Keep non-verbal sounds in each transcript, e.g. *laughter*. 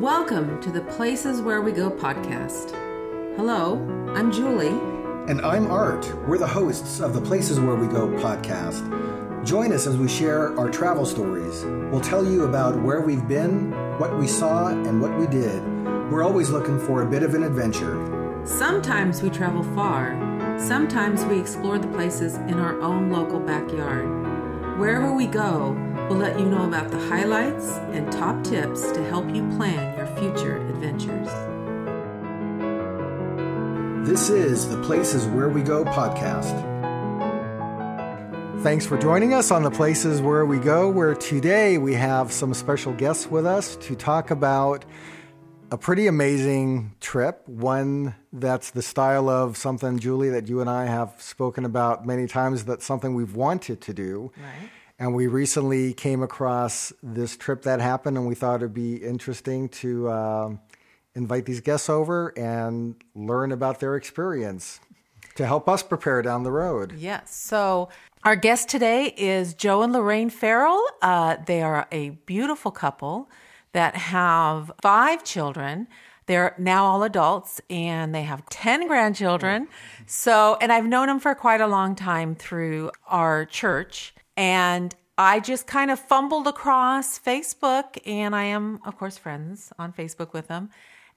Welcome to the Places Where We Go podcast. Hello, I'm Julie. And I'm Art. We're the hosts of the Places Where We Go podcast. Join us as we share our travel stories. We'll tell you about where we've been, what we saw, and what we did. We're always looking for a bit of an adventure. Sometimes we travel far, sometimes we explore the places in our own local backyard. Wherever we go, we'll let you know about the highlights and top tips to help you plan your future adventures. This is the Places Where We Go podcast. Thanks for joining us on the Places Where We Go, where today we have some special guests with us to talk about a pretty amazing trip, one that's the style of something, Julie, that you and I have spoken about many times, that's something we've wanted to do. Right. And we recently came across this trip that happened, and we thought it'd be interesting to uh, invite these guests over and learn about their experience to help us prepare down the road. Yes. So our guest today is Joe and Lorraine Farrell. Uh, they are a beautiful couple that have five children. They're now all adults and they have 10 grandchildren. So, and I've known them for quite a long time through our church. And I just kind of fumbled across Facebook and I am, of course, friends on Facebook with them.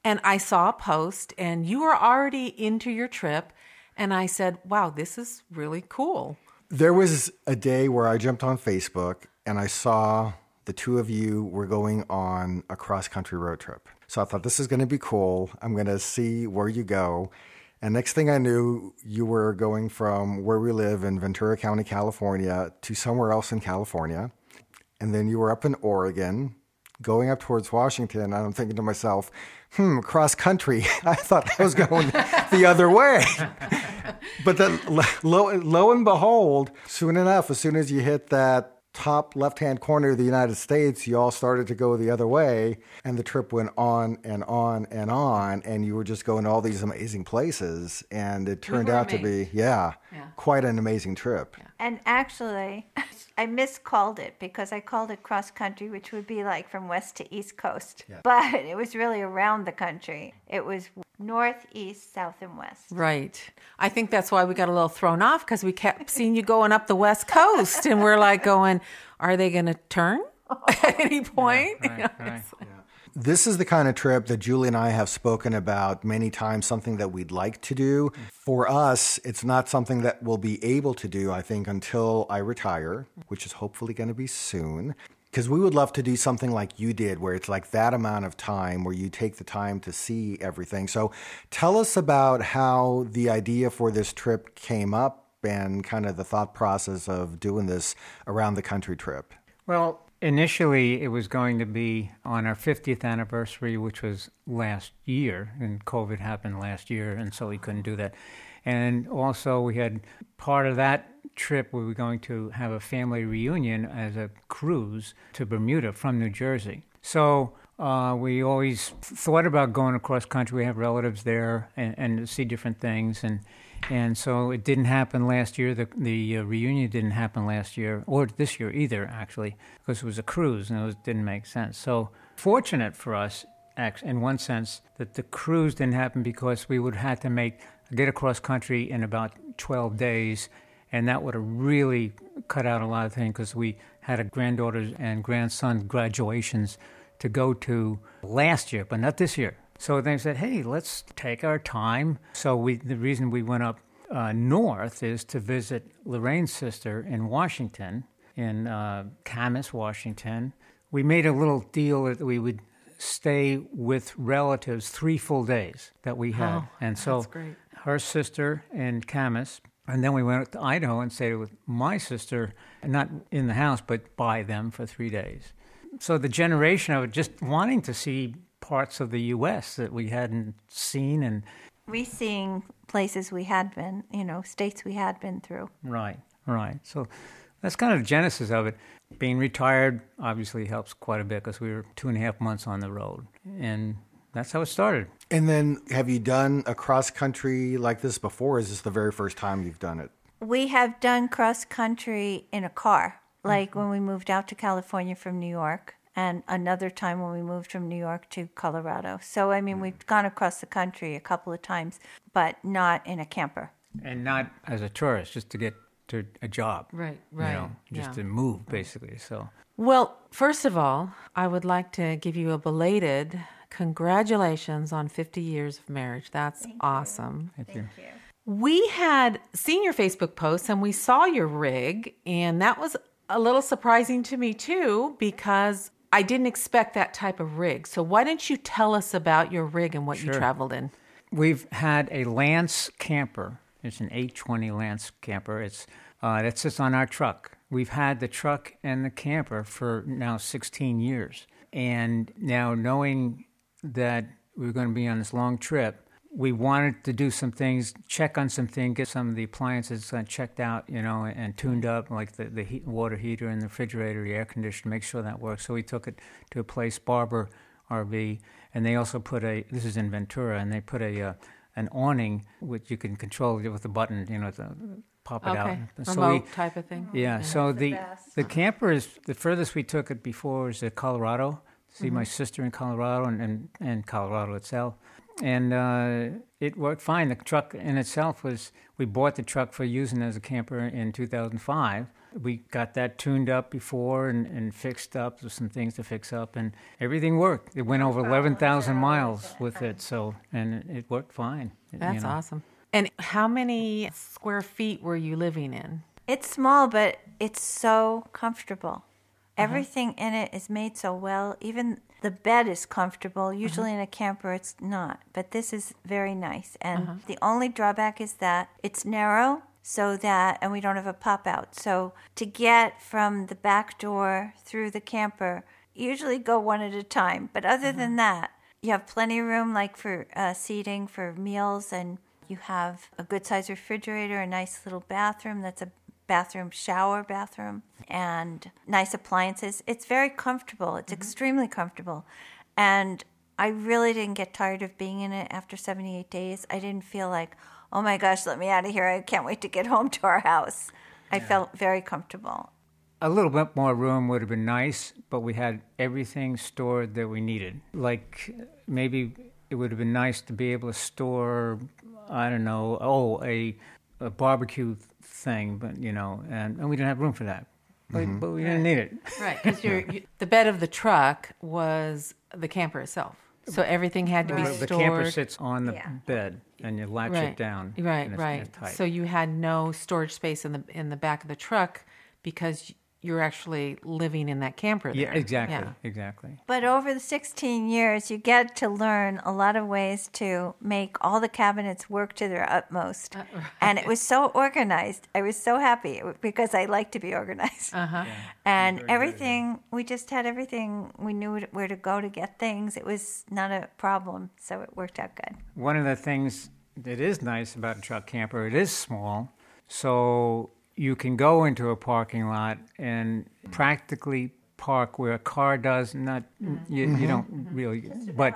And I saw a post and you were already into your trip. And I said, wow, this is really cool. There was a day where I jumped on Facebook and I saw the two of you were going on a cross country road trip. So I thought this is going to be cool. I'm going to see where you go. And next thing I knew, you were going from where we live in Ventura County, California, to somewhere else in California. And then you were up in Oregon, going up towards Washington. And I'm thinking to myself, hmm, cross country. *laughs* I thought I was going *laughs* the other way. but then *laughs* lo, lo and behold, soon enough, as soon as you hit that top left hand corner of the United States, you all started to go the other way, and the trip went on and on and on, and you were just going to all these amazing places, and it turned out to be, yeah, Yeah. quite an amazing trip. And actually, *laughs* I miscalled it because I called it cross country, which would be like from west to east coast. But *laughs* it was really around the country. It was north, east, south, and west. Right. I think that's why we got a little thrown off because we kept seeing you going up the West Coast and we're like going, are they going to turn *laughs* *laughs* at any point? You know, it's- This is the kind of trip that Julie and I have spoken about many times, something that we'd like to do. For us, it's not something that we'll be able to do, I think, until I retire, which is hopefully going to be soon. Because we would love to do something like you did, where it's like that amount of time where you take the time to see everything. So tell us about how the idea for this trip came up and kind of the thought process of doing this around the country trip. Well, initially it was going to be on our 50th anniversary, which was last year, and COVID happened last year, and so we couldn't do that. And also, we had part of that trip we were going to have a family reunion as a cruise to Bermuda from New Jersey. So uh, we always thought about going across country. We have relatives there and, and see different things, and and so it didn't happen last year. The the uh, reunion didn't happen last year or this year either, actually, because it was a cruise and it was, didn't make sense. So fortunate for us, in one sense, that the cruise didn't happen because we would have to make get across country in about 12 days, and that would have really cut out a lot of things because we had a granddaughter and grandson graduations to go to last year, but not this year. So they said, "Hey, let's take our time." So we, the reason we went up uh, north is to visit Lorraine's sister in Washington, in uh, Camas, Washington. We made a little deal that we would stay with relatives three full days that we had, Oh, and so her sister in Camas, and then we went up to Idaho and stayed with my sister, not in the house, but by them for three days. So the generation of just wanting to see parts of the U.S. that we hadn't seen, and Re-seeing places we had been, you know, states we had been through. right, right. So that's kind of the genesis of it. Being retired obviously helps quite a bit because we were two and a half months on the road, and that's how it started. And then, have you done a cross country like this before? Or is this the very first time you've done it? We have done cross country in a car, like mm. when we moved out to California from New York. And another time when we moved from New York to Colorado. So, I mean, mm. we've gone across the country a couple of times, but not in a camper. And not as a tourist, just to get to a job. Right, right. You know, just yeah. to move, basically. So Well, first of all, I would like to give you a belated congratulations on 50 years of marriage. That's awesome. thank you. We had seen your Facebook posts and we saw your rig, and that was a little surprising to me too because I didn't expect that type of rig. So, why don't you tell us about your rig and what you traveled in? We've had a Lance camper. It's an 820 Lance camper. It's uh, that sits on our truck. We've had the truck and the camper for now 16 years, and now knowing that we were going to be on this long trip, we wanted to do some things, check on some things, get some of the appliances uh, checked out, you know, and tuned up, like the, the heat, water heater and the refrigerator, the air conditioner, make sure that works. So we took it to a place, Barber RV, and they also put a, this is in Ventura, and they put a, uh, an awning which you can control with a button, you know, to pop it out. Okay, So remote we- type of thing. yeah, so the best. the camper is the furthest we took it before was uh, Colorado. to See my sister in Colorado and, and, and Colorado itself, and uh, it worked fine. The truck in itself was we bought the truck for using as a camper in 2005. We got that tuned up before and, and fixed up. There's some things to fix up, and everything worked. It went over 11,000 miles with it, so and it, it worked fine. you That's know. awesome. And how many square feet were you living in? It's small, but it's so comfortable. Everything in it is made so well. Even the bed is comfortable. Uh-huh. Usually in a camper, it's not. But this is very nice. And uh-huh. the only drawback is that it's narrow, so that, and we don't have a pop out. So to get from the back door through the camper, usually go one at a time. But other than uh-huh. that, you have plenty of room, like for uh, seating for meals, and you have a good sized refrigerator, a nice little bathroom that's a bathroom, shower bathroom, and nice appliances. It's very comfortable. It's mm-hmm. extremely comfortable. And I really didn't get tired of being in it after 78 days. I didn't feel like, oh my gosh, let me out of here. I can't wait to get *laughs* home to our house. I felt very comfortable. A little bit more room would have been nice, but we had everything stored that we needed. Like maybe it would have been nice to be able to store, I don't know, oh, a, a barbecue thing, but you know, and, and we didn't have room for that. But, mm-hmm. but we didn't need it. Right, because you the bed of the truck was the camper itself, so everything had to be stored. The camper sits on the Yeah. bed, and you latch right, it down. Right, and it's, right. it's tight. So you had no storage space in the in the back of the truck because you're actually living in that camper. yeah, exactly, Yeah. exactly. But over the 16 years, you get to learn a lot of ways to make all the cabinets work to their utmost. And it was so organized. I was so happy because I like to be organized. Uh-huh. *laughs* And everything, we just had everything. We knew where to go to get things. It was not a problem. So it worked out good. One of the things that is nice about a truck camper, it is small, so you can go into a parking lot and practically park where a car does. Not you, you mm-hmm. don't really, but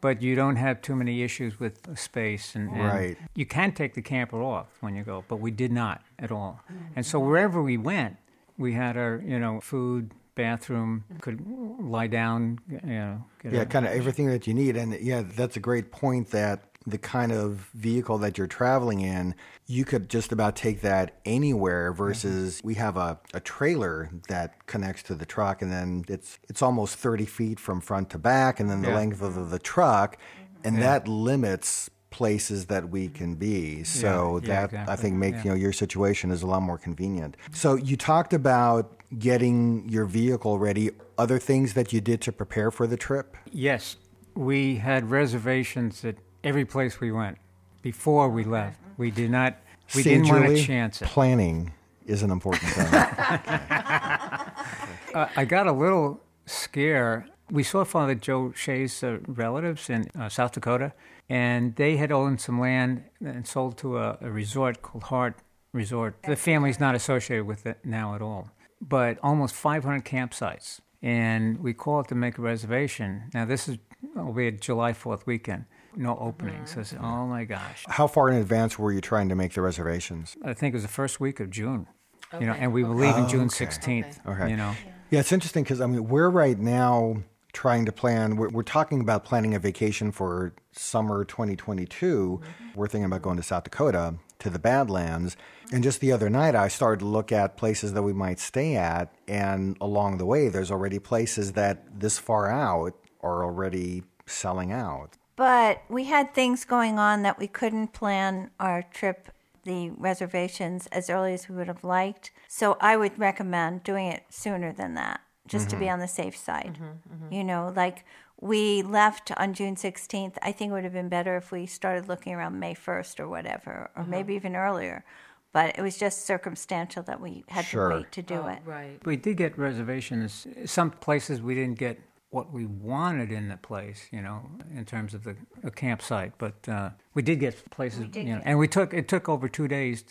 but you don't have too many issues with space and, and Right. You can take the camper off when you go, but we did not at all. And so wherever we went, we had our you know food. Bathroom could lie down, you know. Get Yeah, a- kind of everything that you need. And yeah, that's a great point that the kind of vehicle that you're traveling in, you could just about take that anywhere mm-hmm. versus we have a, a trailer that connects to the truck and then it's it's almost 30 feet from front to back and then the Yeah. length of the, truck mm-hmm. and that limits places that we can be. So yeah, that I think makes Yeah. you know your situation is a lot more convenient. So you talked about getting your vehicle ready. Other things that you did to prepare for the trip? Yes, we had reservations at every place we went before we left. We did not. We See, didn't want to chance it. Planning is an important thing. *laughs* Uh, I got a little scare. We saw Father Joe Shea's uh, relatives in uh, South Dakota, and they had owned some land and sold to a, a resort called Hart Resort. The family's not associated with it now at all, but almost 500 campsites. And we called to make a reservation. Now, this is will be a July 4th weekend. No openings. I said, oh my gosh. How far in advance were you trying to make the reservations? I think it was the first week of June. You know, and we were leaving Oh, June okay. 16th. Okay. You know, Yeah, it's interesting because I mean we're right now trying to plan. We're, we're talking about planning a vacation for summer 2022. Mm-hmm. We're thinking about going to South Dakota to the Badlands. And just the other night, I started to look at places that we might stay at, and along the way, there's already places that this far out are already selling out. But we had things going on that we couldn't plan our trip, the reservations, as early as we would have liked. So I would recommend doing it sooner than that, just to be mm-hmm. on the safe side. Mm-hmm. Mm-hmm. You know, like we left on June 16th. I think it would have been better if we started looking around May 1st or whatever, or maybe even earlier. But it was just circumstantial that we had Sure. to wait to do oh, it. Right. we did get reservations. Some places we didn't get what we wanted in the place, you know, in terms of the a campsite. But uh, we did get places, did you know, get- and we took it took over two days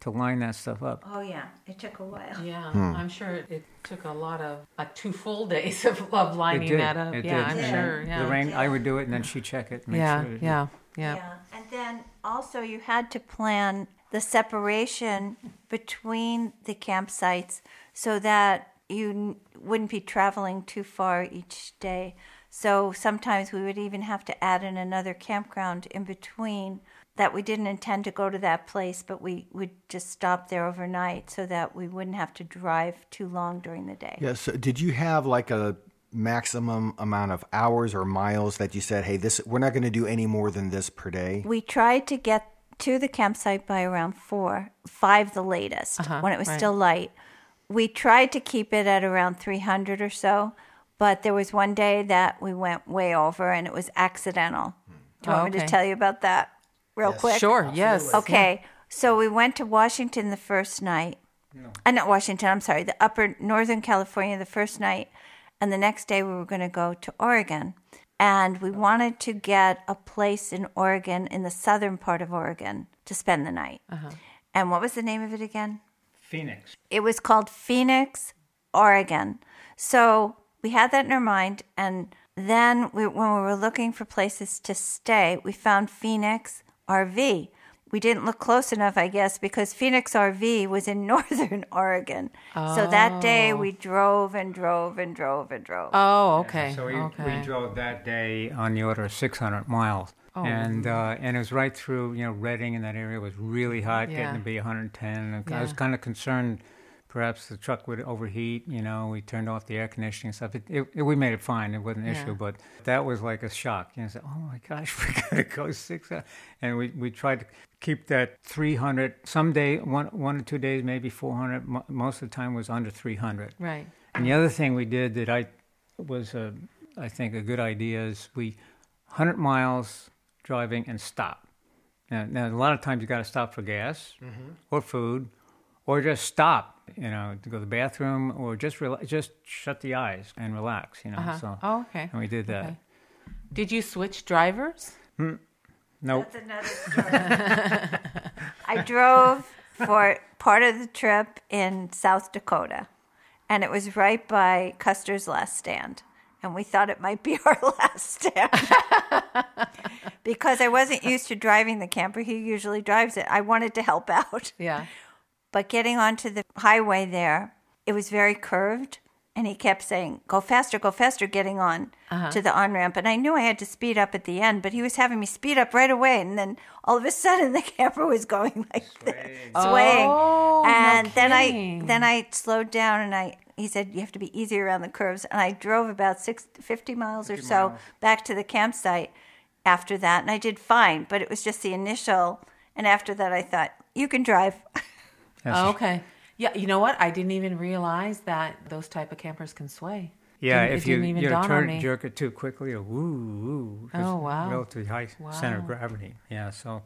to line that stuff up. Oh, yeah. It took a while. Yeah, Hmm. I'm sure it took a lot of like two full days *laughs* of, of It lining did. that up. It yeah, did. I'm And sure. Yeah. Lorraine, I would do it, and then she'd check it. Make yeah, sure it- yeah, yeah, Yeah, and then also you had to plan the separation between the campsites so that you wouldn't be traveling too far each day. So sometimes we would even have to add in another campground in between that we didn't intend to go to that place, but we would just stop there overnight so that we wouldn't have to drive too long during the day. Yeah. So, did you have like a maximum amount of hours or miles that you said, "Hey, this we're not going to do any more than this per day"? We tried to get to the campsite by around four, five the latest, uh-huh, when it was right. still light. We tried to keep it at around 300 or so, but there was one day that we went way over and it was accidental. Do you want me to tell you about that real quick? Sure. Yes. Okay, so we went to Washington the first night. Uh, not Washington, I'm sorry, the upper Northern California the first night. And the next day we were going to go to Oregon. And we wanted to get a place in Oregon, in the southern part of Oregon, to spend the night. And what was the name of it again? Phoenix. It was called Phoenix, Oregon. So we had that in our mind. And then we, when we were looking for places to stay, we found Phoenix RV. We didn't look close enough, I guess, because Phoenix RV was in *laughs* northern Oregon. So that day oh. we drove and drove and drove and drove. Oh, okay. So we, okay. we drove that day on the order of 600 miles. And uh, and it was right through, you know, Redding in that area was really hot, Yeah. getting to be 110. And I was kind of concerned perhaps the truck would overheat, you know, we turned off the air conditioning and stuff. It, it, it- we made it fine, it wasn't an Yeah. issue, but that was like a shock. You know, say, oh my gosh, *laughs* we got to go six hours. And we, we tried to keep that 300, some day, one, one or two days, maybe 400. Mo- Most of the time was under 300. right. And the other thing we did that I was, uh, I think, a good idea is we 100 miles driving and stop. Now, now a lot of times you got to stop for gas or food, or just stop. You know, to go to the bathroom, or just rela- just shut the eyes and relax. You know, Uh-huh. so Oh, okay. and we did that. Okay. Did you switch drivers? Nope. That's another story. *laughs* I drove for part of the trip in South Dakota, and it was right by Custer's last stand. And we thought it might be *laughs* our last stand. because I wasn't used to driving the camper. He usually drives it. I wanted to help out. Yeah. But getting onto the highway there, it was very curved. And he kept saying, go faster, go faster, getting on uh-huh. to the on ramp. And I knew I had to speed up at the end, but he was having me speed up right away. And then all of a sudden *laughs* the camper was going like this, swaying. Oh, no and then I then I slowed down and I he said you have to be easy around the curves. And I drove about six, 50 miles or so back to the campsite after that. And I did fine, but it was just the initial. And after that, I thought, you can drive. *laughs* Oh, okay. Yeah. You know what? I didn't even realize that those type of campers can sway. Yeah, Didn't- if you, you know, turn, me. jerk it too quickly, or woo, woo. 'cause Oh, wow. Relatively high center of gravity. Yeah, so,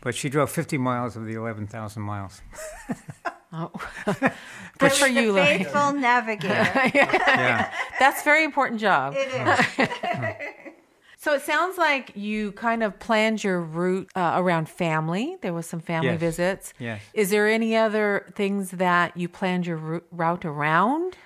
but she drove 50 miles of the 11,000 miles. *laughs* Oh. *laughs* Good for you, Lorraine. faithful *laughs* navigator. yeah. *laughs* That's a very important job. it is. So it sounds like you kind of planned your route uh, around family. There was some family Yes. visits. Yes. Is there any other things that you planned your route around?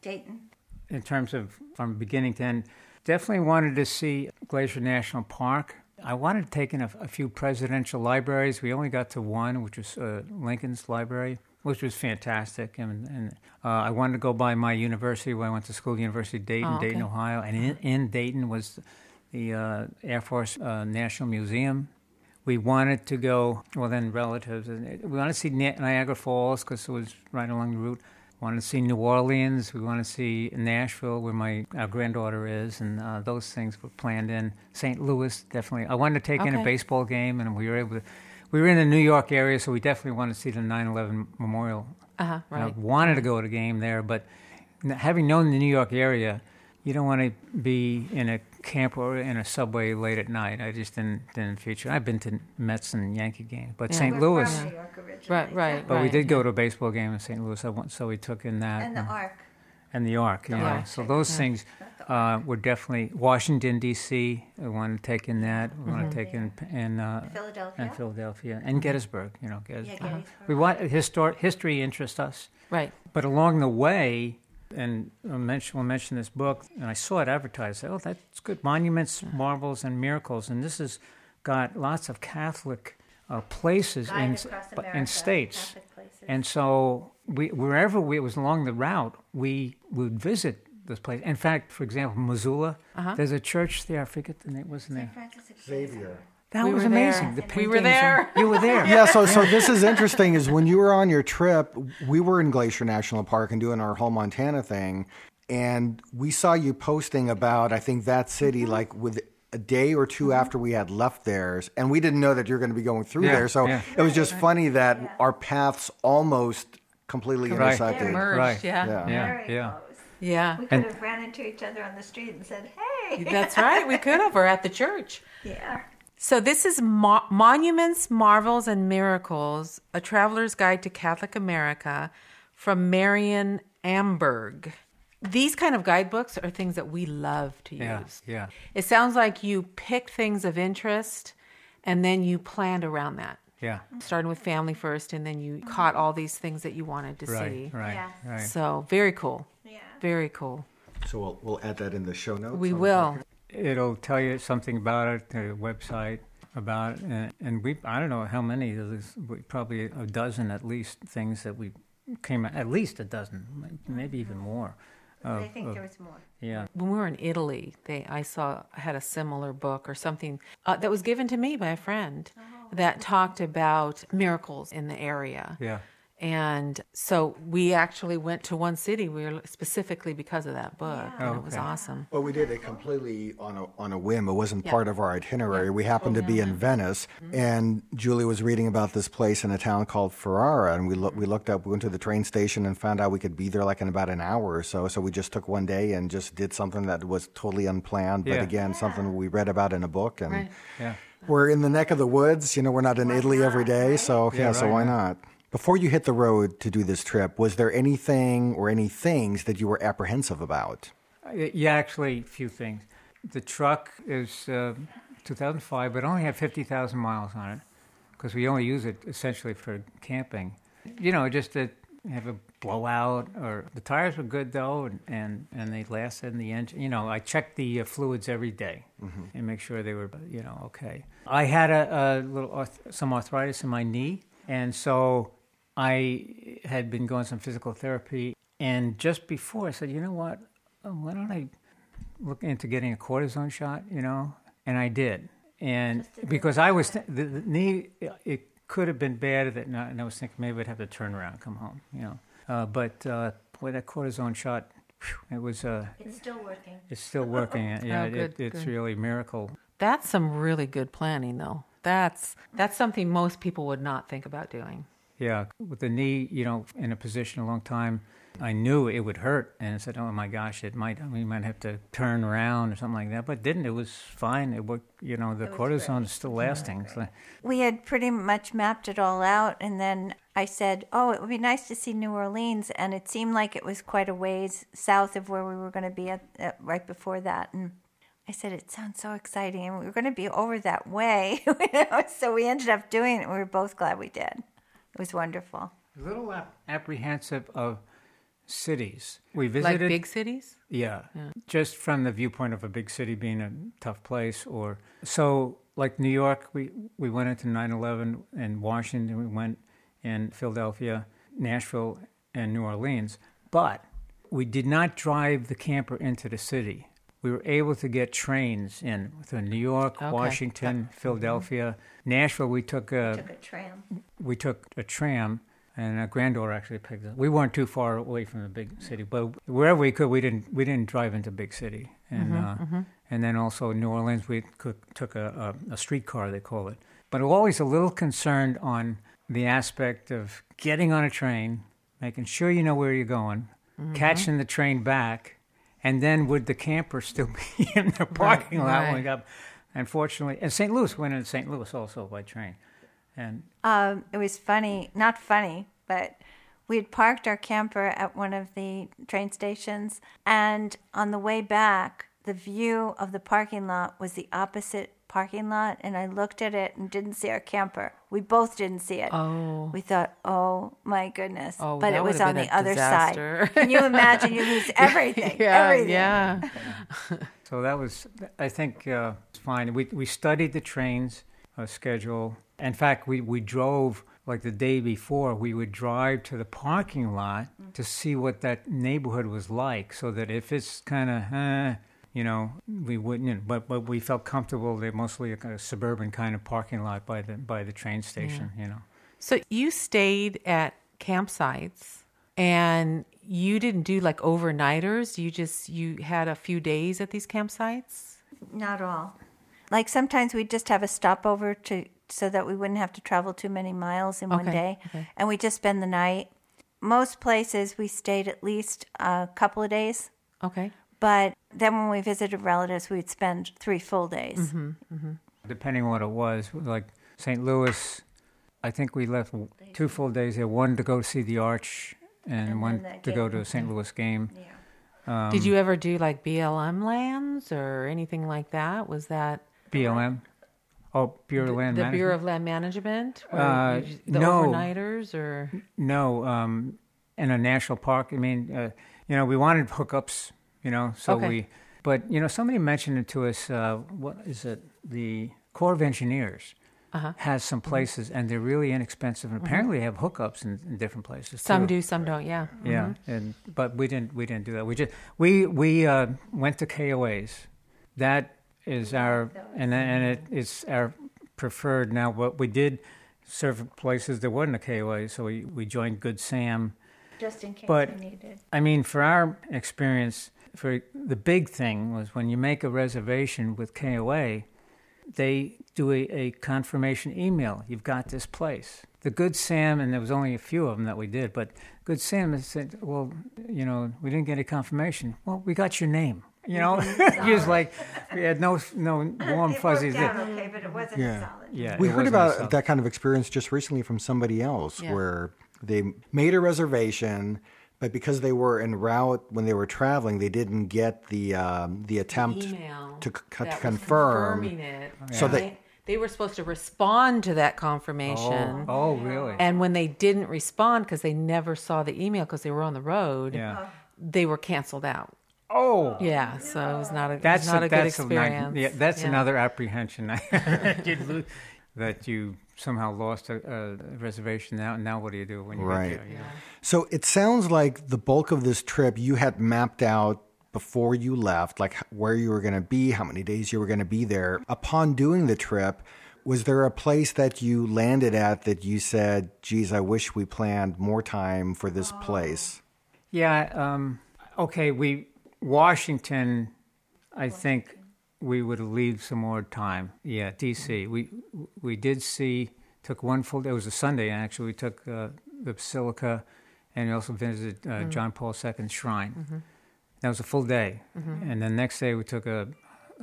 Dayton. in terms of from beginning to end. Definitely wanted to see Glacier National Park. I wanted to take in a, a few presidential libraries. We only got to one, which was uh, Lincoln's Library. Which was fantastic. And, and uh, I wanted to go by my university where I went to school, University of Dayton, Oh, okay. Dayton, Ohio. And in, in Dayton was the uh, Air Force uh, National Museum. We wanted to go, well, then relatives. and We wanted to see Ni- Niagara Falls because it was right along the route. Wanted to see New Orleans. We wanted to see Nashville, where my our granddaughter is, and uh, those things were planned in. St. Louis, definitely. I wanted to take in a baseball game, and we were able to. We were in the New York area, so we definitely wanted to see the 9/11 memorial. Uh-huh, right. I wanted to go to the game there, but having known the New York area, you don't want to be in a camp or in a subway late at night. I just didn't didn't feature. I've been to Mets and Yankee games, but Yeah. St. We're Louis. from New York originally. Right, right. But we did go to a baseball game in St. Louis, so we took in that And the Ark. And the Ark. You know. Ark. So those things uh, were definitely Washington D.C. We want to take in that. We want to take in in uh, Philadelphia. and Philadelphia and Gettysburg. You know, Gettysburg. Gettysburg. We want histor- history interests us. Right. But along the way, and I'll mention, we'll mention this book, and I saw it advertised. I said, oh, that's good. Monuments, Marvels, and Miracles. And this has got lots of Catholic uh, places Guide in, across but- America, in states. Catholic places. And so we, wherever we, it was along the route, we would visit this place. In fact, for example, Missoula, Uh-huh. there's a church there. I forget the name. What's the name? Francis Xavier. Xavier. That We was amazing. The We were paintings and- there. You were there. *laughs* Yeah, so so this is interesting. Is when you were on your trip, we were in Glacier National Park and doing our whole Montana thing, and we saw you posting about I think that city like with a day or 2 after we had left theirs, and we didn't know that you're going to be going through Yeah, there. So yeah. it was just funny that our paths almost completely Right. intersected. Merged, Right. yeah. Yeah. Yeah, Very yeah. close. Yeah. We could And- have ran into each other on the street and said, "Hey." *laughs* That's right. We could have. We're at the church. Yeah. So this is Mo- Monuments, Marvels, and Miracles: A Traveler's Guide to Catholic America from Marion Amberg. These kind of guidebooks are things that we love to Yeah, use. yeah. It sounds like you picked things of interest and then you planned around that. Yeah. Starting with family first, and then you caught all these things that you wanted to Right, see. right, Yes. right. So very cool. Yeah. Very cool. So we'll, we'll add that in the show notes. We will. It'll tell you something about it, the website about it, and, and we I don't know how many. There's probably a dozen at least things that we came at least a dozen, maybe even more. I think of- there was more. yeah, when we were in Italy, they I saw had a similar book or something uh, that was given to me by a friend that talked about miracles in the area. yeah, And so we actually went to one city we were specifically because of that book. And Oh, it was awesome. Well, we did it completely on a, on a whim. It wasn't part of our itinerary. We happened to oh, be in Venice, mm-hmm. and Julie was reading about this place in a town called Ferrara, and we look, we looked up, we went to the train station, and found out we could be there like in about an hour or so. So we just took one day and just did something that was totally unplanned, but Yeah. again, something we read about in a book, and Right. yeah. We're in the neck of the woods. You know, we're not in Italy every day, so yeah, Yeah, so why right. not? Before you hit the road to do this trip, was there anything or any things that you were apprehensive about? Uh, Yeah, actually, a few things. The truck is uh, 2005, but only had 50,000 miles on it because we only use it essentially for camping. You know, just to have a blowout, or the tires were good though, and, and, and they lasted in the engine. You know, I checked the uh, fluids every day and make sure they were, you know, okay. I had a, a little arth- some arthritis in my knee, and so I had been going some physical therapy. And just before, I said, you know what? Uh, Why don't I look into getting a cortisone shot? You know, and I did. And because I was th- the, the knee, it could have been bad. That and I was thinking maybe I'd have to turn around, and come home. You know, uh, but uh, boy, that cortisone shot, whew, it was. Uh, It's still working. it's still working. *laughs* Yeah, Oh, it, it's good. really a miracle. That's some really good planning though. That's that's something most people would not think about doing. Yeah, with the knee, you know, in a position a long time, I knew it would hurt, and I said, "Oh my gosh, it might. We might have to turn around or something like that." But didn't. It was fine. It worked. You know, the cortisone great. is still lasting. So, We had pretty much mapped it all out, and then I said, "Oh, it would be nice to see New Orleans," and it seemed like it was quite a ways south of where we were going to be at, at right before that. And I said, "It sounds so exciting, and we were going to be over that way." *laughs* So we ended up doing it. and We were both glad we did. It was wonderful. a little ap- apprehensive of cities. We visited Like big cities? Yeah. Just from the viewpoint of a big city being a tough place or so like New York we we went into 9/11 and Washington we went in Philadelphia. Nashville and New Orleans, but we did not drive the camper into the city. We were able to get trains in to New York, Okay. Washington, Philadelphia, Nashville. We took a Took a tram. we took a tram, and a granddaughter actually picked us. We weren't too far away from the big city, but wherever we could, we didn't we didn't drive into big city. And mm-hmm, uh, mm-hmm. and then also New Orleans, we could, took a, a, a streetcar, they call it. But always a little concerned on the aspect of getting on a train, making sure you know where you're going, mm-hmm. catching the train back, and then would the camper still *laughs* be in the parking lot when we got? Unfortunately, and St. Louis went into St. Louis also by train, and Um, it was funny, not funny, but we had parked our camper at one of the train stations, and on the way back, the view of the parking lot was the opposite parking lot, and I looked at it and didn't see our camper. We both didn't see it. Oh. We thought, oh my goodness. Oh, but it was on the other disaster. side. Can you imagine? You lose *laughs* everything. yeah, everything. yeah. So that was, I think, uh, it's fine. We we studied the trains uh, schedule. In fact, we we drove like the day before. We would drive to the parking lot to see what that neighborhood was like, so that if it's kind of, eh, you know, we wouldn't. You know, but but we felt comfortable. They're mostly a, kind of suburban kind of parking lot by the by the train station. You know. So you stayed at campsites and you didn't do like overnighters. You just you had a few days at these campsites. Not all. Like sometimes we'd just have a stopover to so that we wouldn't have to travel too many miles in one day, okay. and we just spend the night. Most places we stayed at least a couple of days, Okay. But then when we visited relatives, we'd spend three full days. depending on what it was. Like St. Louis, I think we left two full days there. One to go see the Arch, and, And one then the to go to a St. Louis game. Yeah. Did you ever do like BLM lands or anything like that? Was that BLM. Oh, Bureau of Land the Management. Bureau of Land Management? Where Uh, the no. overnighters or No, um, in a national park. I mean, uh, you know, we wanted hookups. You know, so Okay. we. But you know, somebody mentioned it to us. Uh, what is it? The Corps of Engineers Uh-huh. has some places, and they're really inexpensive, and apparently they have hookups in, in different places. some too. do, some don't. Yeah. Yeah, and but we didn't we didn't do that. We just we we uh, went to KOAs. That is our and and it is our preferred. Now, what we did serve places there wasn't a KOA, so we we joined Good Sam. Just in case But- we needed. I mean, for our experience, for the big thing was when you make a reservation with KOA, they do a, a confirmation email. You've got this place. The Good Sam, and there was only a few of them that we did, but Good Sam has said, "Well, you know, we didn't get a confirmation. Well, we got your name. You know, *laughs* *laughs* he was like, we had no no warm fuzzies. there. okay, but it wasn't Yeah. solid. Yeah, We heard about that kind of experience just recently from somebody else Yeah. where they made a reservation, but because they were en route when they were traveling, they didn't get the um, the attempt Email to, c- to that was confirm. confirming it. So And they- they they were supposed to respond to that confirmation. Oh, oh, really? And when they didn't respond because they never saw the email because they were on the road, yeah. they were canceled out. Oh, Yeah, so it was not a, that's not a, good that's a experience. yeah, that's Yeah. another apprehension *laughs* that you'd that you somehow lost a, a reservation. Now, now what do you do when you Right. get there? You know? So it sounds like the bulk of this trip you had mapped out before you left, like where you were going to be, how many days you were going to be there. Upon doing the trip, was there a place that you landed at that you said, geez, I wish we planned more time for this place? Yeah. Um, okay. We Washington. I think we would leave some more time. Yeah, D.C. We we did see took one full day. It was a Sunday actually. We took uh, the Basilica, and we also visited uh, John Paul II's shrine. That was a full day, and then next day we took a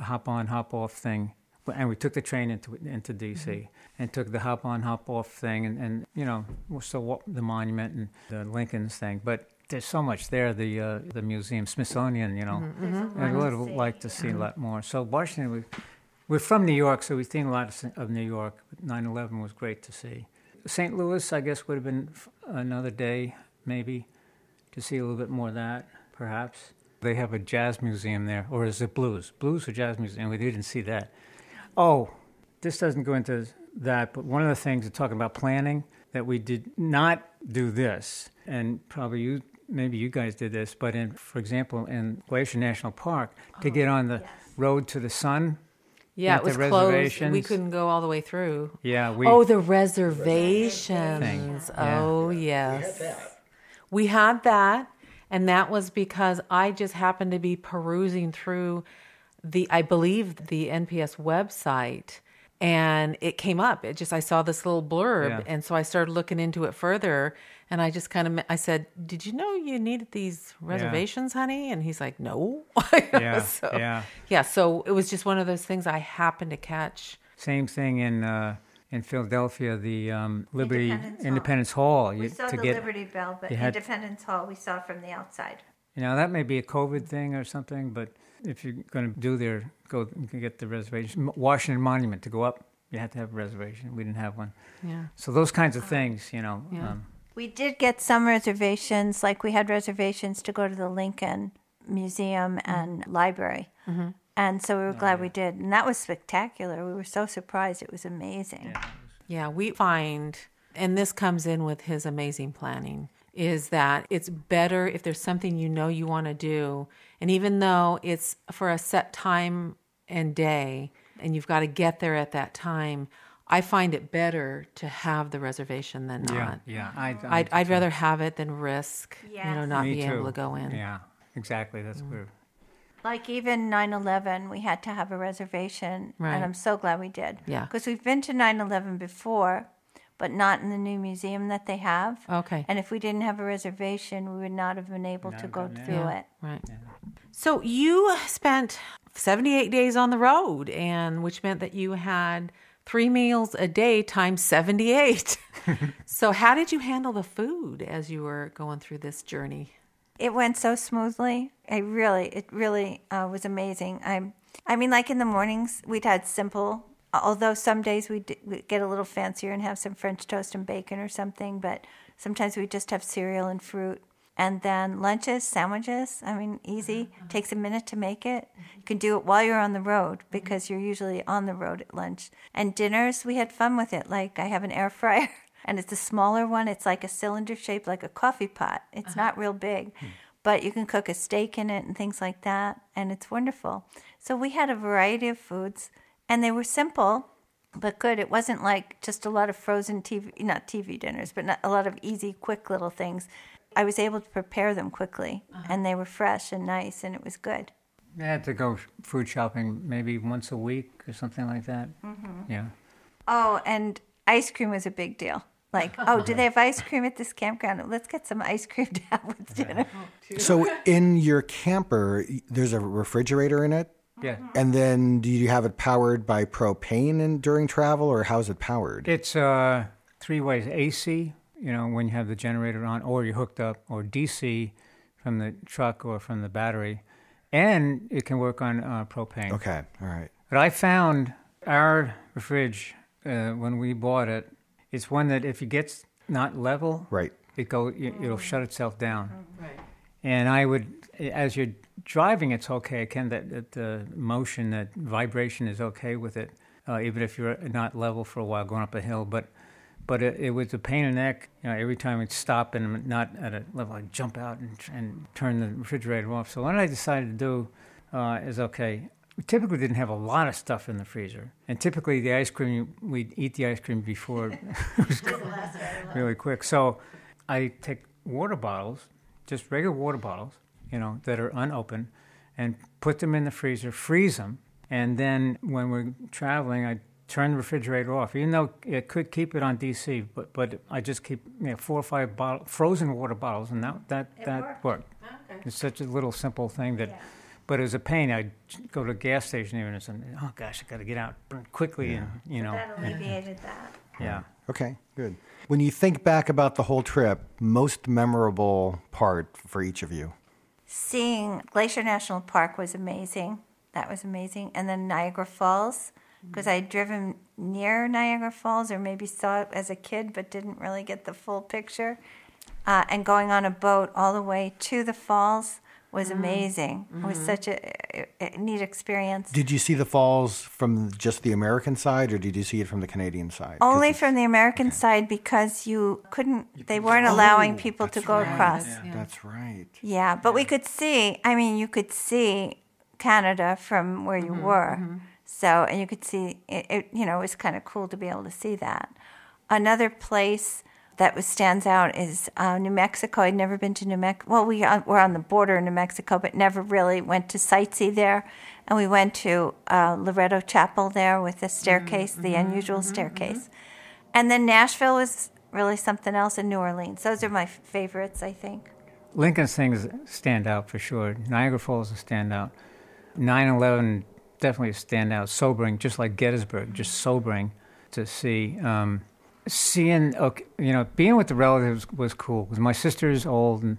hop on hop off thing, and we took the train into into D.C. and took the hop on hop off thing, and, and you know still wa- the monument and the Lincoln's thing, but. There's so much there. The uh, the museum, Smithsonian, you know, I would have liked to see a lot more. So Washington, we, we're from New York, so we've seen a lot of, of New York. 9/11 was great to see. St. Louis, I guess, would have been f- another day, maybe, to see a little bit more of that, perhaps. They have a jazz museum there, or is it blues? Blues or jazz museum? We didn't see that. Oh, this doesn't go into that, but one of the things, talking about planning, that we did not do this, and probably you, maybe you guys did this, but in, for example, in Glacier National Park, to oh, get on the road to the sun. Yeah, At it was the closed. We couldn't go all the way through. Yeah, we. oh, the reservations. Thing. Oh, yeah. Oh, yes. We had that, and that was because I just happened to be perusing through the, I believe, the NPS website, and it came up. It just, I saw this little blurb, Yeah. and so I started looking into it further, and I just kind of, I said, "Did you know you needed these reservations, honey?" And he's like, "No." *laughs* Yeah, *laughs* So- yeah. yeah. So it was just one of those things I happened to catch. Same thing in uh, in Philadelphia, the um, Liberty Independence Independence, Hall. Hall. We You- saw to the get, Liberty Bell, but had- Independence Hall we saw from the outside. You know, that may be a COVID thing or something, but if you're going to do there, go you get the reservation. Washington Monument to go up, you had to have a reservation. We didn't have one. Yeah. So those kinds of things, you know. Yeah. Um, We did get some reservations, like we had reservations to go to the Lincoln Museum mm-hmm. and Library. Mm-hmm. And so we were oh, glad we did. And that was spectacular. We were so surprised. It was amazing. Yeah, we find, and this comes in with his amazing planning, is that it's better if there's something you know you want to do. And even though it's for a set time and day, and you've got to get there at that time, I find it better to have the reservation than not. yeah. I, I'd, I'd rather have it than risk, you know, not Me being able to go in. Yeah, exactly. That's Mm. where. Like even 9 11, we had to have a reservation. Right. And I'm so glad we did. Yeah. Because we've been to 9 11 before, but not in the new museum that they have. Okay. And if we didn't have a reservation, we would not have been able Not to go through Yeah. it. Right. So you spent 78 days on the road, and which meant that you had three meals a day times 78. *laughs* so how did you handle the food as you were going through this journey? It went so smoothly. I really, it really uh, was amazing. I'm, I mean, like in the mornings, we'd had simple. Although some days we'd get a little fancier and have some French toast and bacon or something, but sometimes we just have cereal and fruit. And then lunches, sandwiches. I mean, easy. Uh-huh. Uh-huh. Takes a minute to make it. Mm-hmm. You can do it while you're on the road mm-hmm. because you're usually on the road at lunch. And dinners, we had fun with it. Like I have an air *laughs* fryer, and it's a smaller one. It's like a cylinder shaped, like a coffee pot. It's uh-huh. not real big, hmm. but you can cook a steak in it and things like that, and it's wonderful. So we had a variety of foods, and they were simple but good. It wasn't like just a lot of frozen TV, not TV dinners, but not a lot of easy, quick little things. I was able to prepare them quickly, and they were fresh and nice, and it was good. I had to go food shopping maybe once a week or something like that. Mm-hmm. Yeah. Oh, and ice cream was a big deal. Like, *laughs* oh, do they have ice cream at this campground? Let's get some ice cream to have with dinner. So *laughs* in your camper, there's a refrigerator in it, Yeah. and then do you have it powered by propane in, during travel, or how's it powered? It's uh, three ways AC, you know, when you have the generator on, or you're hooked up, or DC from the truck or from the battery. And it can work on uh, propane. Okay, all right. But I found our fridge uh, when we bought it. It's one that if it gets not level, Right. it go it, it'll shut itself down. Right. And I would, as you're driving, it's okay. Again, that, that the motion, that vibration is okay with it, uh, even if you're not level for a while going up a hill. But but it, it was a pain in the neck. You know, every time I'd stop and not at a level, I'd jump out and, and turn the refrigerator off. So what I decided to do uh, is okay. We typically didn't have a lot of stuff in the freezer, and typically the ice cream we'd eat the ice cream before *laughs* it was really quick. So I take water bottles, just regular water bottles, you know, that are unopened, and put them in the freezer, freeze them, and then when we're traveling, I turn the refrigerator off. Even though it could keep it on DC, but but I just keep you know, four or five bottle, frozen water bottles, and that that that worked. It's such a little simple thing that. But it was a pain. I'd go to a gas station even and say, "Oh gosh, I got to get out quickly," and you know, That alleviated that. yeah. Okay, good. When you think back about the whole trip, most memorable part for each of you? Seeing Glacier National Park was amazing. That was amazing. And then Niagara Falls, because mm. I'd driven near Niagara Falls or maybe saw it as a kid but didn't really get the full picture. Uh, and going on a boat all the way to the falls was mm. amazing. It was mm-hmm. such a, a- a neat experience. Did you see the falls from just the American side, or did you see it from the Canadian side? Only from the American side because you couldn't, they weren't allowing Oh, people to go right. across. Yeah. That's right. Yeah, but we could see, I mean, you could see Canada from where you mm-hmm. were. Mm-hmm. So, and you could see, it, it, you know, it was kind of cool to be able to see that. Another place that was, stands out is uh, New Mexico. I'd never been to New Mexico. Well, we uh, were on the border of New Mexico, but never really went to sightsee there. And we went to uh, Loretto Chapel there with the staircase, the unusual staircase. And then Nashville was really something else, and New Orleans. Those are my f- favorites, I think. Lincoln's things stand out for sure. Niagara Falls is a standout. 9/11 definitely a standout. Sobering, just like Gettysburg, just sobering to see. Um, seeing, okay, you know, being with the relatives was cool because my sister's old and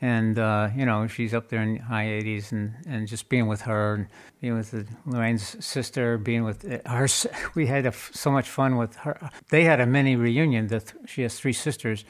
and uh, you know she's up there in high 80s and, and just being with her and being with the, Lorraine's sister being with her *laughs* we had a so much fun with her they had a mini reunion the th- she has three sisters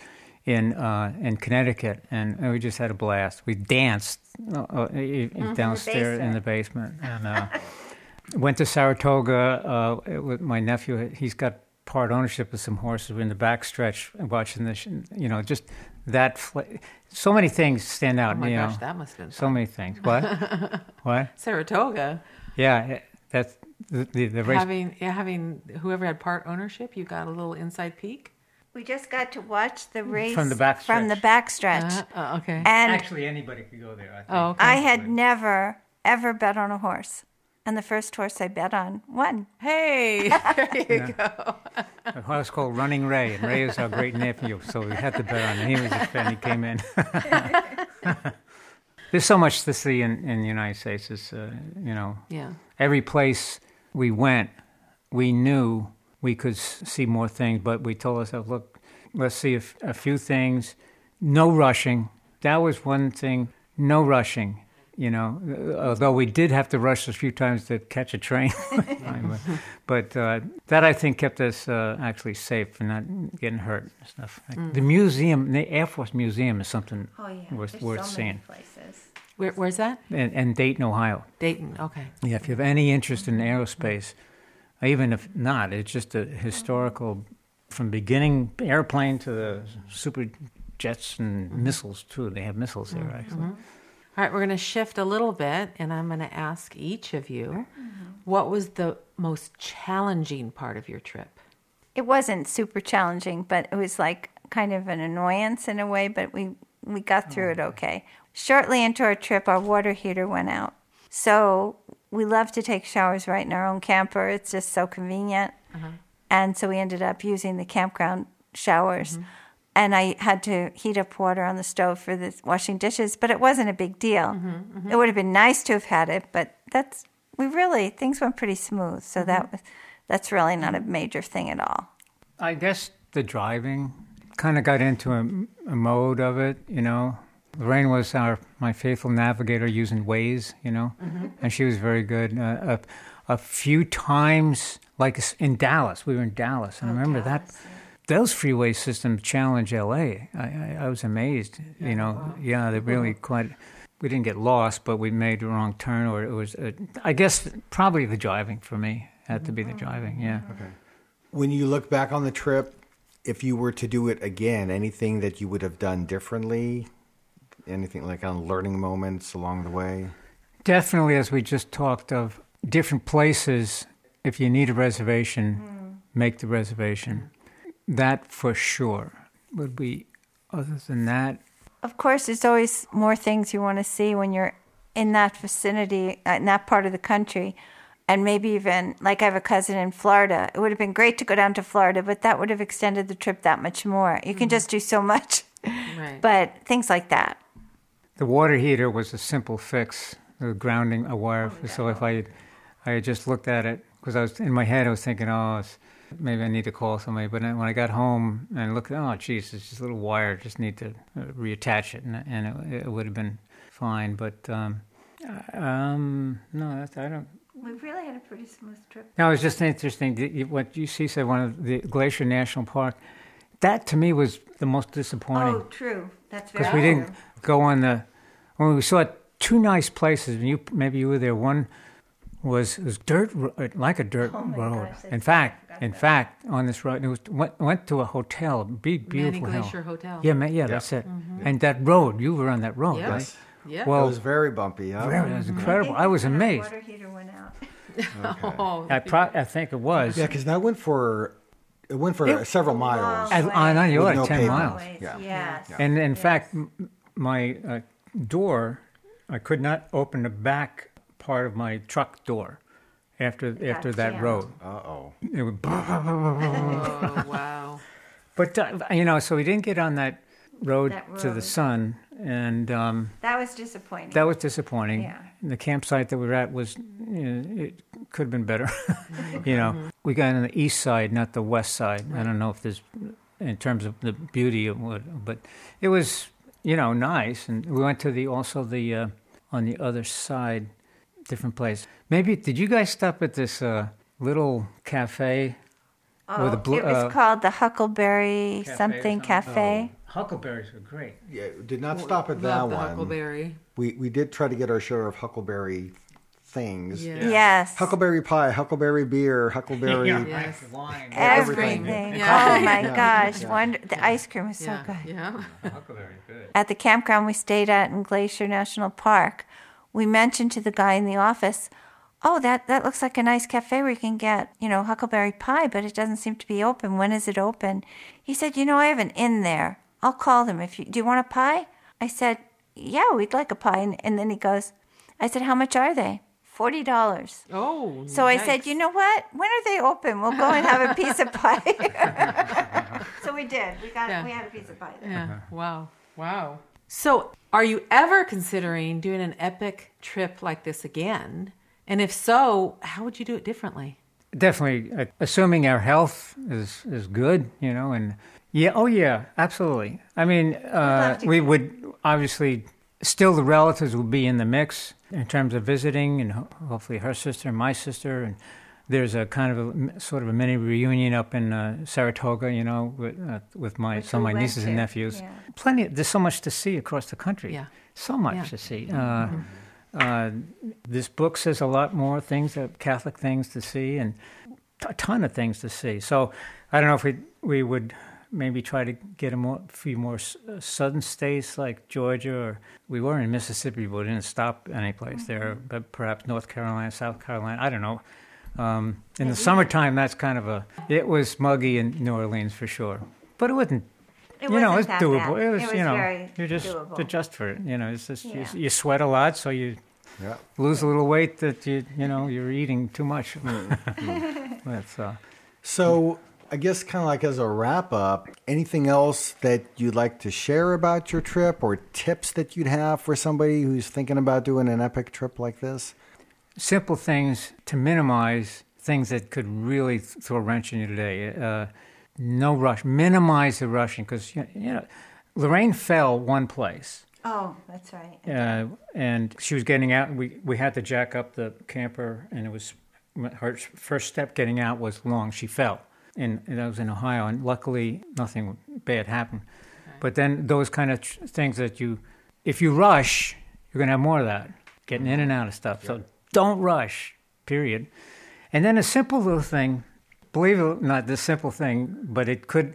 in uh, in Connecticut and, and we just had a blast we danced uh, uh, e- downstairs in the basement and uh, *laughs* went to Saratoga uh, with my nephew he's got part ownership of some horses We're in the backstretch watching this. you know just that fl- so many things stand out Oh my you gosh, know that must have been so fun. many things what *laughs* what Saratoga. yeah eh, that's the the, the race Having yeah, having whoever had part ownership, you got a little inside peek. We just got to watch the race From the backstretch. From the backstretch. Uh, uh, okay. and actually anybody could go there I think. oh, okay. I had never, ever bet on a horse. And the first horse I bet on won. hey, *laughs* *laughs* there you go. a horse called Running Ray, and Ray is our great nephew, so we had to bet on him. He was a fan. He came in. *laughs* There's so much to see in, in the United States. It's, uh, you know, Yeah. every place we went, we knew we could see more things, but we told ourselves, look, let's see a, f- a few things. No rushing. That was one thing. No rushing. You know, uh, although we did have to rush a few times to catch a train, *laughs* but, but uh, that I think kept us uh, actually safe and not getting hurt and stuff. Like The museum, the Air Force Museum, is something worth worth seeing. places. Where, where's that? And, and Dayton, Ohio. Dayton. Okay. Yeah, if you have any interest in aerospace, even if not, it's just a historical, from beginning airplane to the super jets and mm-hmm. missiles too. They have missiles there mm-hmm. actually. All right, we're going to shift a little bit, and I'm going to ask each of you mm-hmm. what was the most challenging part of your trip? It wasn't super challenging, but it was like kind of an annoyance in a way, but we, we got through it oh, okay. Shortly into our trip, our water heater went out. So we love to take showers right in our own camper. It's just so convenient. Uh-huh. And so we ended up using the campground showers. Mm-hmm. And I had to heat up water on the stove for the washing dishes, but it wasn't a big deal. Mm-hmm, mm-hmm. It would have been nice to have had it, but that's we really things went pretty smooth. So that was that's really not a major thing at all. I guess the driving kind of got into a, a mode of it, you know. Lorraine was our my faithful navigator using Waze, you know, and she was very good. Uh, a, a few times, like in Dallas, we were in Dallas, and I remember that those freeway systems challenge L.A. I, I, I was amazed, you know. Yeah, they really *laughs* quite. We didn't get lost, but we made the wrong turn, or it was. Uh, I guess probably the driving for me had to be the driving. Yeah. Okay. When you look back on the trip, if you were to do it again, anything that you would have done differently? Anything like on learning moments along the way? Definitely, as we just talked of, different places. If you need a reservation, make the reservation. That for sure would be. Other than that, Of course, there's always more things you want to see when you're in that vicinity, uh, in that part of the country. And maybe even, like I have a cousin in Florida. It would have been great to go down to Florida, but that would have extended the trip that much more. You can just do so much. Right. *laughs* But things like that. The water heater was a simple fix. The grounding a wire. so if I, I had just looked at it because I was in my head, I was thinking, oh, maybe I need to call somebody. But when I got home and looked, oh, geez, it's just a little wire. Just need to uh, reattach it, and, and it, it would have been fine. But um, um, no, that's, I don't. We really had a pretty smooth trip. No, it's just interesting what you see said one of the Glacier National Park. That to me was the most disappointing Oh, true. That's very because we didn't go on the when we saw two nice places. And you maybe you were there. One was was dirt uh, like a dirt Oh my road. gosh, in fact, in that. fact, on this road, it was went, went to a hotel, big beautiful Manning hill. Glacier Hotel. Yeah, ma- yeah, that's it. And that road, you were on that road, Yes. right? Yeah. it was very bumpy. Huh? very, it was incredible. I was amazed. Water heater went out. *laughs* oh, I, pro- I think it was. Yeah, because that went for it went for several miles. And on, on your With like no 10 pavement. miles. Yeah. Yes. And in Yes. fact, my uh, door, I could not open the back part of my truck door after after that jammed. road. Uh oh. It would, *laughs* oh, wow. but uh, you know, so we didn't get on that road, That to the sun, and um, That was disappointing. that was disappointing. Yeah. The campsite that we were at was, you know, it could have been better. *laughs* you know, we got on the east side, not the west side. I don't know if there's, in terms of the beauty of what, but it was, you know, nice. And we went to the also the uh, on the other side, different place. Maybe did you guys stop at this uh, little cafe? oh, with a blue- it was uh, called the Huckleberry Cafe something something? cafe. Huckleberries are great. Yeah, did not stop at that Love the one. Huckleberry. We we did try to get our share of Huckleberry things. Yeah. Yes. Huckleberry pie, Huckleberry beer, Huckleberry. *laughs* Yes. wine. Everything. Everything. Yeah. Oh my Yeah. gosh! Wonder the ice cream was so good. Yeah. Huckleberry, good. At the campground we stayed at in Glacier National Park, we mentioned to the guy in the office, "Oh, that that looks like a nice cafe where you can get, you know, huckleberry pie, but it doesn't seem to be open. When is it open?" He said, "You know, I have an inn there. I'll call them if you do. You want a pie?" I said, "Yeah, we'd like a pie." And, and then he goes, "I said, how much are they?" Forty dollars. Oh. So I said, you know what? When are they open? We'll go and have a piece of pie. *laughs* so we did. We got Yeah. we had a piece of pie. There. Yeah. Wow. Wow. So, are you ever considering doing an epic trip like this again? And if so, how would you do it differently? definitely uh, assuming our health is is good you know and yeah oh yeah absolutely i mean uh, we would obviously still the relatives would be in the mix in terms of visiting and hopefully her sister and my sister and there's a kind of a sort of a mini reunion up in uh, Saratoga, you know, with, uh, with my some of my nieces and nephews. yeah. Plenty. There's so much to see across the country. Yeah. so much Yeah. to see. Uh, uh, this book says a lot more things, uh, Catholic things to see, and a ton of things to see. So I don't know if we we would maybe try to get a more, few more s- uh, southern states like Georgia, or we were in Mississippi, but we didn't stop any place there. But perhaps North Carolina, South Carolina, I don't know. Um, in the summertime, that's kind of a. It was muggy in New Orleans for sure, but it wasn't It you know, it's doable. bad. It was, It was you know, very you just doable. adjust for it. You know, it's just Yeah. you, you sweat a lot, so you Yeah. lose a little weight that you you know you're eating too much. *laughs* That's uh, So I guess kind of like as a wrap up, anything else that you'd like to share about your trip or tips that you'd have for somebody who's thinking about doing an epic trip like this? simple things to minimize things that could really throw a wrench in you today. Uh, no rush. Minimize the rushing because you, you know Lorraine fell one place. Oh, that's right. uh, and she was getting out. We we had to jack up the camper, and it was her first step getting out was long. She fell, and, and that was in Ohio. And luckily, nothing bad happened. But then those kind of tr- things that you, if you rush, you're gonna have more of that, getting in and out of stuff. So don't rush. Period. And then a simple little thing, believe it or not, this simple thing, but it could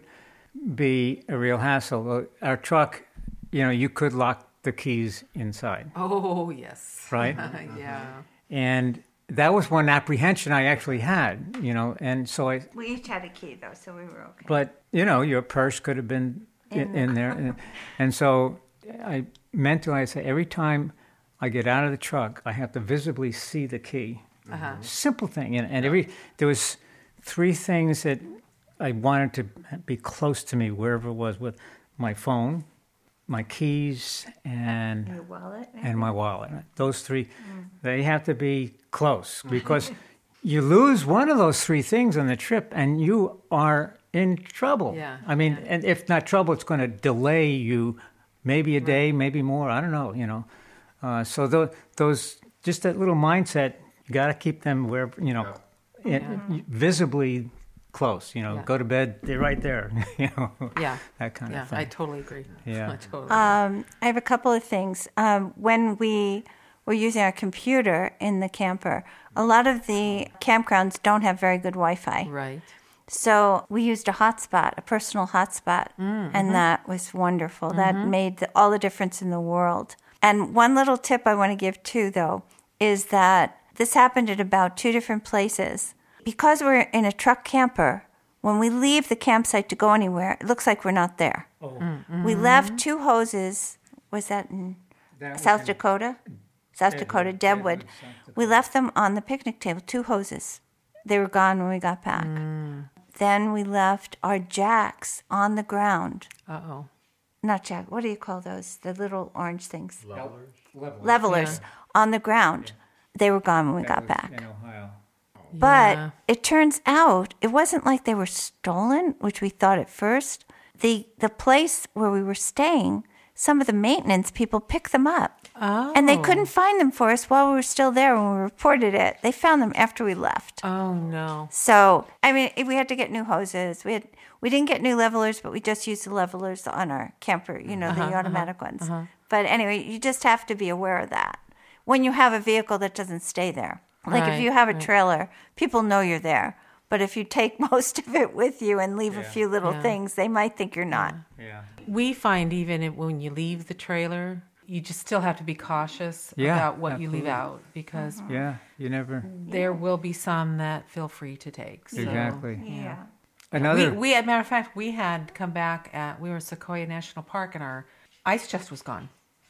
be a real hassle. Uh, Our truck, you know, you could lock the keys inside, Oh, yes. right? *laughs* yeah. and that was one apprehension I actually had, you know, and so I, We each had a key though, so we were okay. but you know, your purse could have been in, In in there, and, and so I mentally I say every time I get out of the truck, I have to visibly see the key. Uh-huh. Simple thing, and, and every there was three things that I wanted to be close to me wherever it was with my phone, my keys, and Your wallet. and my wallet. Those three, they have to be close *laughs* because you lose one of those three things on the trip and you are in trouble. Yeah, I mean, yeah. and if not trouble, it's going to delay you maybe a day, maybe more. I don't know, you know. Uh, so those, those, just that little mindset, you got to keep them where, you know, in- visibly close. You know, Yeah. go to bed, they're right there. *laughs* you know, Yeah. that kind Yeah. of thing. I totally agree. Yeah. *laughs* I totally Um, I have a couple of things. Um, when we we're using our computer in the camper. A lot of the campgrounds don't have very good Wi Fi. Right. So we used a hotspot, a personal hotspot, and that was wonderful. That made the, all the difference in the world. And one little tip I want to give too, though, is that this happened at about two different places. Because we're in a truck camper, when we leave the campsite to go anywhere, it looks like we're not there. We left two hoses. Was that in South Dakota? South Dakota, Deadwood. We left them on the picnic table, two hoses. They were gone when we got back. Then we left our jacks on the ground. Uh oh. Not jack, what do you call those? The little orange things. Levelers. Levelers on the ground. They were gone when we got back. In Ohio. But Yeah. it turns out it wasn't like they were stolen, which we thought at first. The the place where we were staying, some of the maintenance people picked them up. Oh. And they couldn't find them for us while we were still there when we reported it. They found them after we left. Oh no. So, I mean, we had to get new hoses. We had we didn't get new levelers, but we just used the levelers on our camper, you know, Uh-huh, the automatic ones. But anyway, you just have to be aware of that. When you have a vehicle that doesn't stay there. Like Right, if you have a trailer, people know you're there. But if you take *laughs* most of it with you and leave a few little Yeah. things, they might think you're not. Yeah. We find even when you leave the trailer, you just still have to be cautious Yeah, about what you leave out because uh-huh. Yeah. You never. there will be some that feel free to take. So. Exactly. Yeah. Another. We, we, as a matter of fact, we had come back at, we were at Sequoia National Park and our ice chest was gone.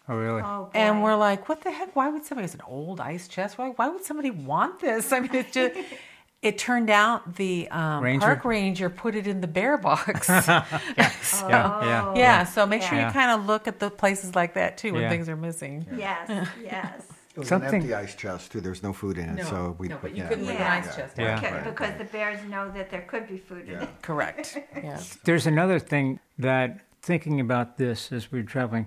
Oh, really? Oh, And we're like, what the heck? Why would somebody, it's an old ice chest. Why, why would somebody want this? I mean, it just, *laughs* it turned out the um, Ranger? park ranger put it in the bear box. *laughs* yeah. *laughs* Yeah. yeah. So make sure Yeah. you kind of look at the places like that too when Yeah. things are missing. Yes, yes. It was Something- an empty ice chest too. There's no food in it, so we. no, but you yeah. couldn't leave Yeah. an ice chest. Yeah. Okay, Right. because the bears know that there could be food in it. Correct. Yes. There's another thing that thinking about this as we're traveling,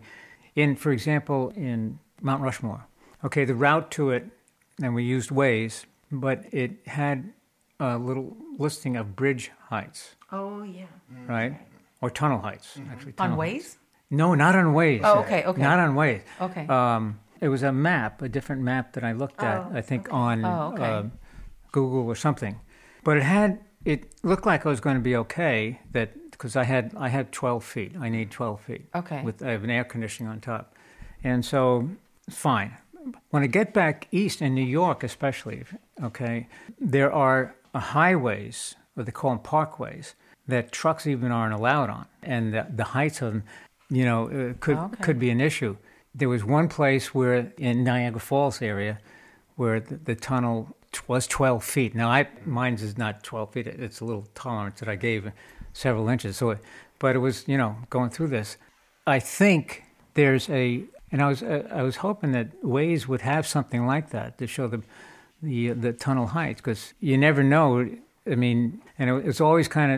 in for example in Mount Rushmore. Okay, the route to it, and we used Waze, but it had a little listing of bridge heights, Oh, yeah. right, or tunnel heights actually. On tunnel heights. Waze? No, not on Waze. Oh, okay, okay. Not on Waze. Okay. Um, it was a map, a different map that I looked at. Oh, I think on Oh, okay. uh, Google or something, but it had it looked like it was going to be okay. That because I had I had 12 feet. I need 12 feet. Okay. With I have an air conditioning on top, and so fine. When I get back east in New York, especially, okay, there are highways, or they call them parkways, that trucks even aren't allowed on, and the, the heights of them, you know, uh, could Okay. could be an issue. There was one place where in Niagara Falls area, where the, the tunnel was 12 feet. Now, I mine's is not 12 feet. It's a little tolerance that I gave, several inches. So, it, but it was, you know, going through this. I think there's a, and I was uh, I was hoping that Waze would have something like that to show the the the tunnel heights because you never know. I mean, and it, it's always kind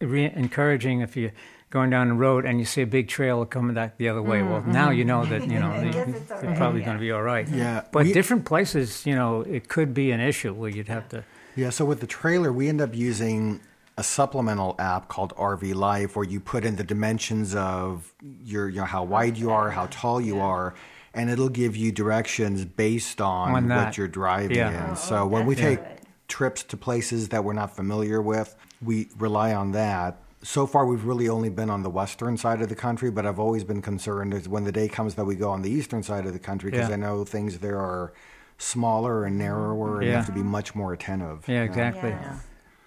of re- encouraging if you're going down the road and you see a big trail coming back the other way. Well, now you know that you know *laughs* I guess you- it's all you're right, probably yeah. going to be all right. Yeah, But we- different places, you know, it could be an issue where you'd have to. Yeah, so with the trailer, we end up using a supplemental app called RV Life where you put in the dimensions of your, you know, how wide you are, how tall you are, and it'll give you directions based on, On that. what you're driving Yeah. in. Oh, so when we take good. trips to places that we're not familiar with, we rely on that. So far, we've really only been on the western side of the country, but I've always been concerned is when the day comes that we go on the eastern side of the country because Yeah. I know things there are smaller and narrower, and you have to be much more attentive. Yeah, exactly.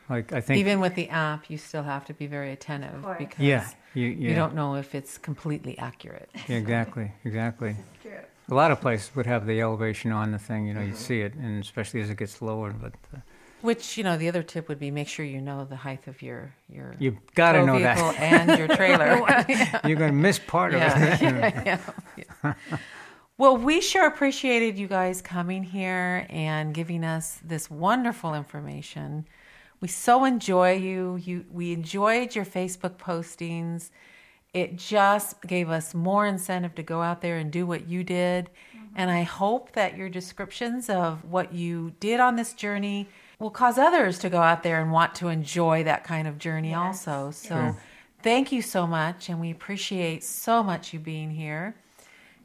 Yeah. Like I think. Even with the app, you still have to be very attentive because yeah, you, yeah, you don't know if it's completely accurate. Yeah, *laughs* exactly, exactly. A lot of places would have the elevation on the thing. You know, you see it, and especially as it gets lower. But uh, Which you know, the other tip would be make sure you know the height of your your you got to know vehicle that and your trailer. *laughs* *laughs* you're going to miss part of it. yeah, yeah, yeah. Well, we sure appreciated you guys coming here and giving us this wonderful information. We so enjoy you. You we enjoyed your Facebook postings. It just gave us more incentive to go out there and do what you did. Mm-hmm. And I hope that your descriptions of what you did on this journey will cause others to go out there and want to enjoy that kind of journey also. So thank you so much and we appreciate so much you being here.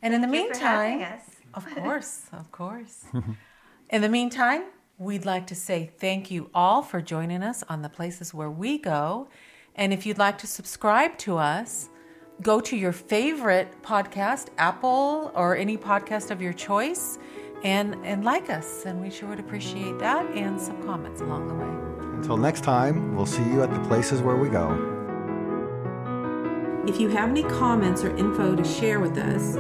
And in the Thank you for meantime. Of course, of course. *laughs* In the meantime, we'd like to say thank you all for joining us on the places where we go. And if you'd like to subscribe to us, go to your favorite podcast, Apple or any podcast of your choice, and, and like us. And we sure would appreciate that and some comments along the way. Until next time, we'll see you at the places where we go. If you have any comments or info to share with us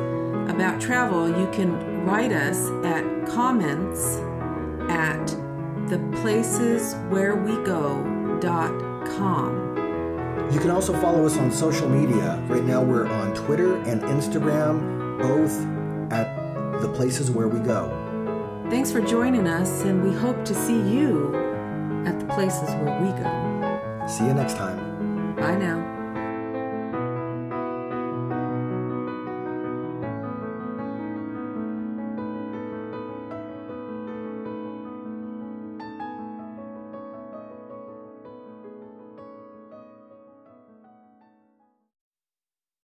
about travel, you can write us at comments at theplaceswherewego.com. You can also follow us on social media. Right now, we're on Twitter and Instagram, both at the places where we go. Thanks for joining us, and we hope to see you at the places where we go. See you next time. Bye now.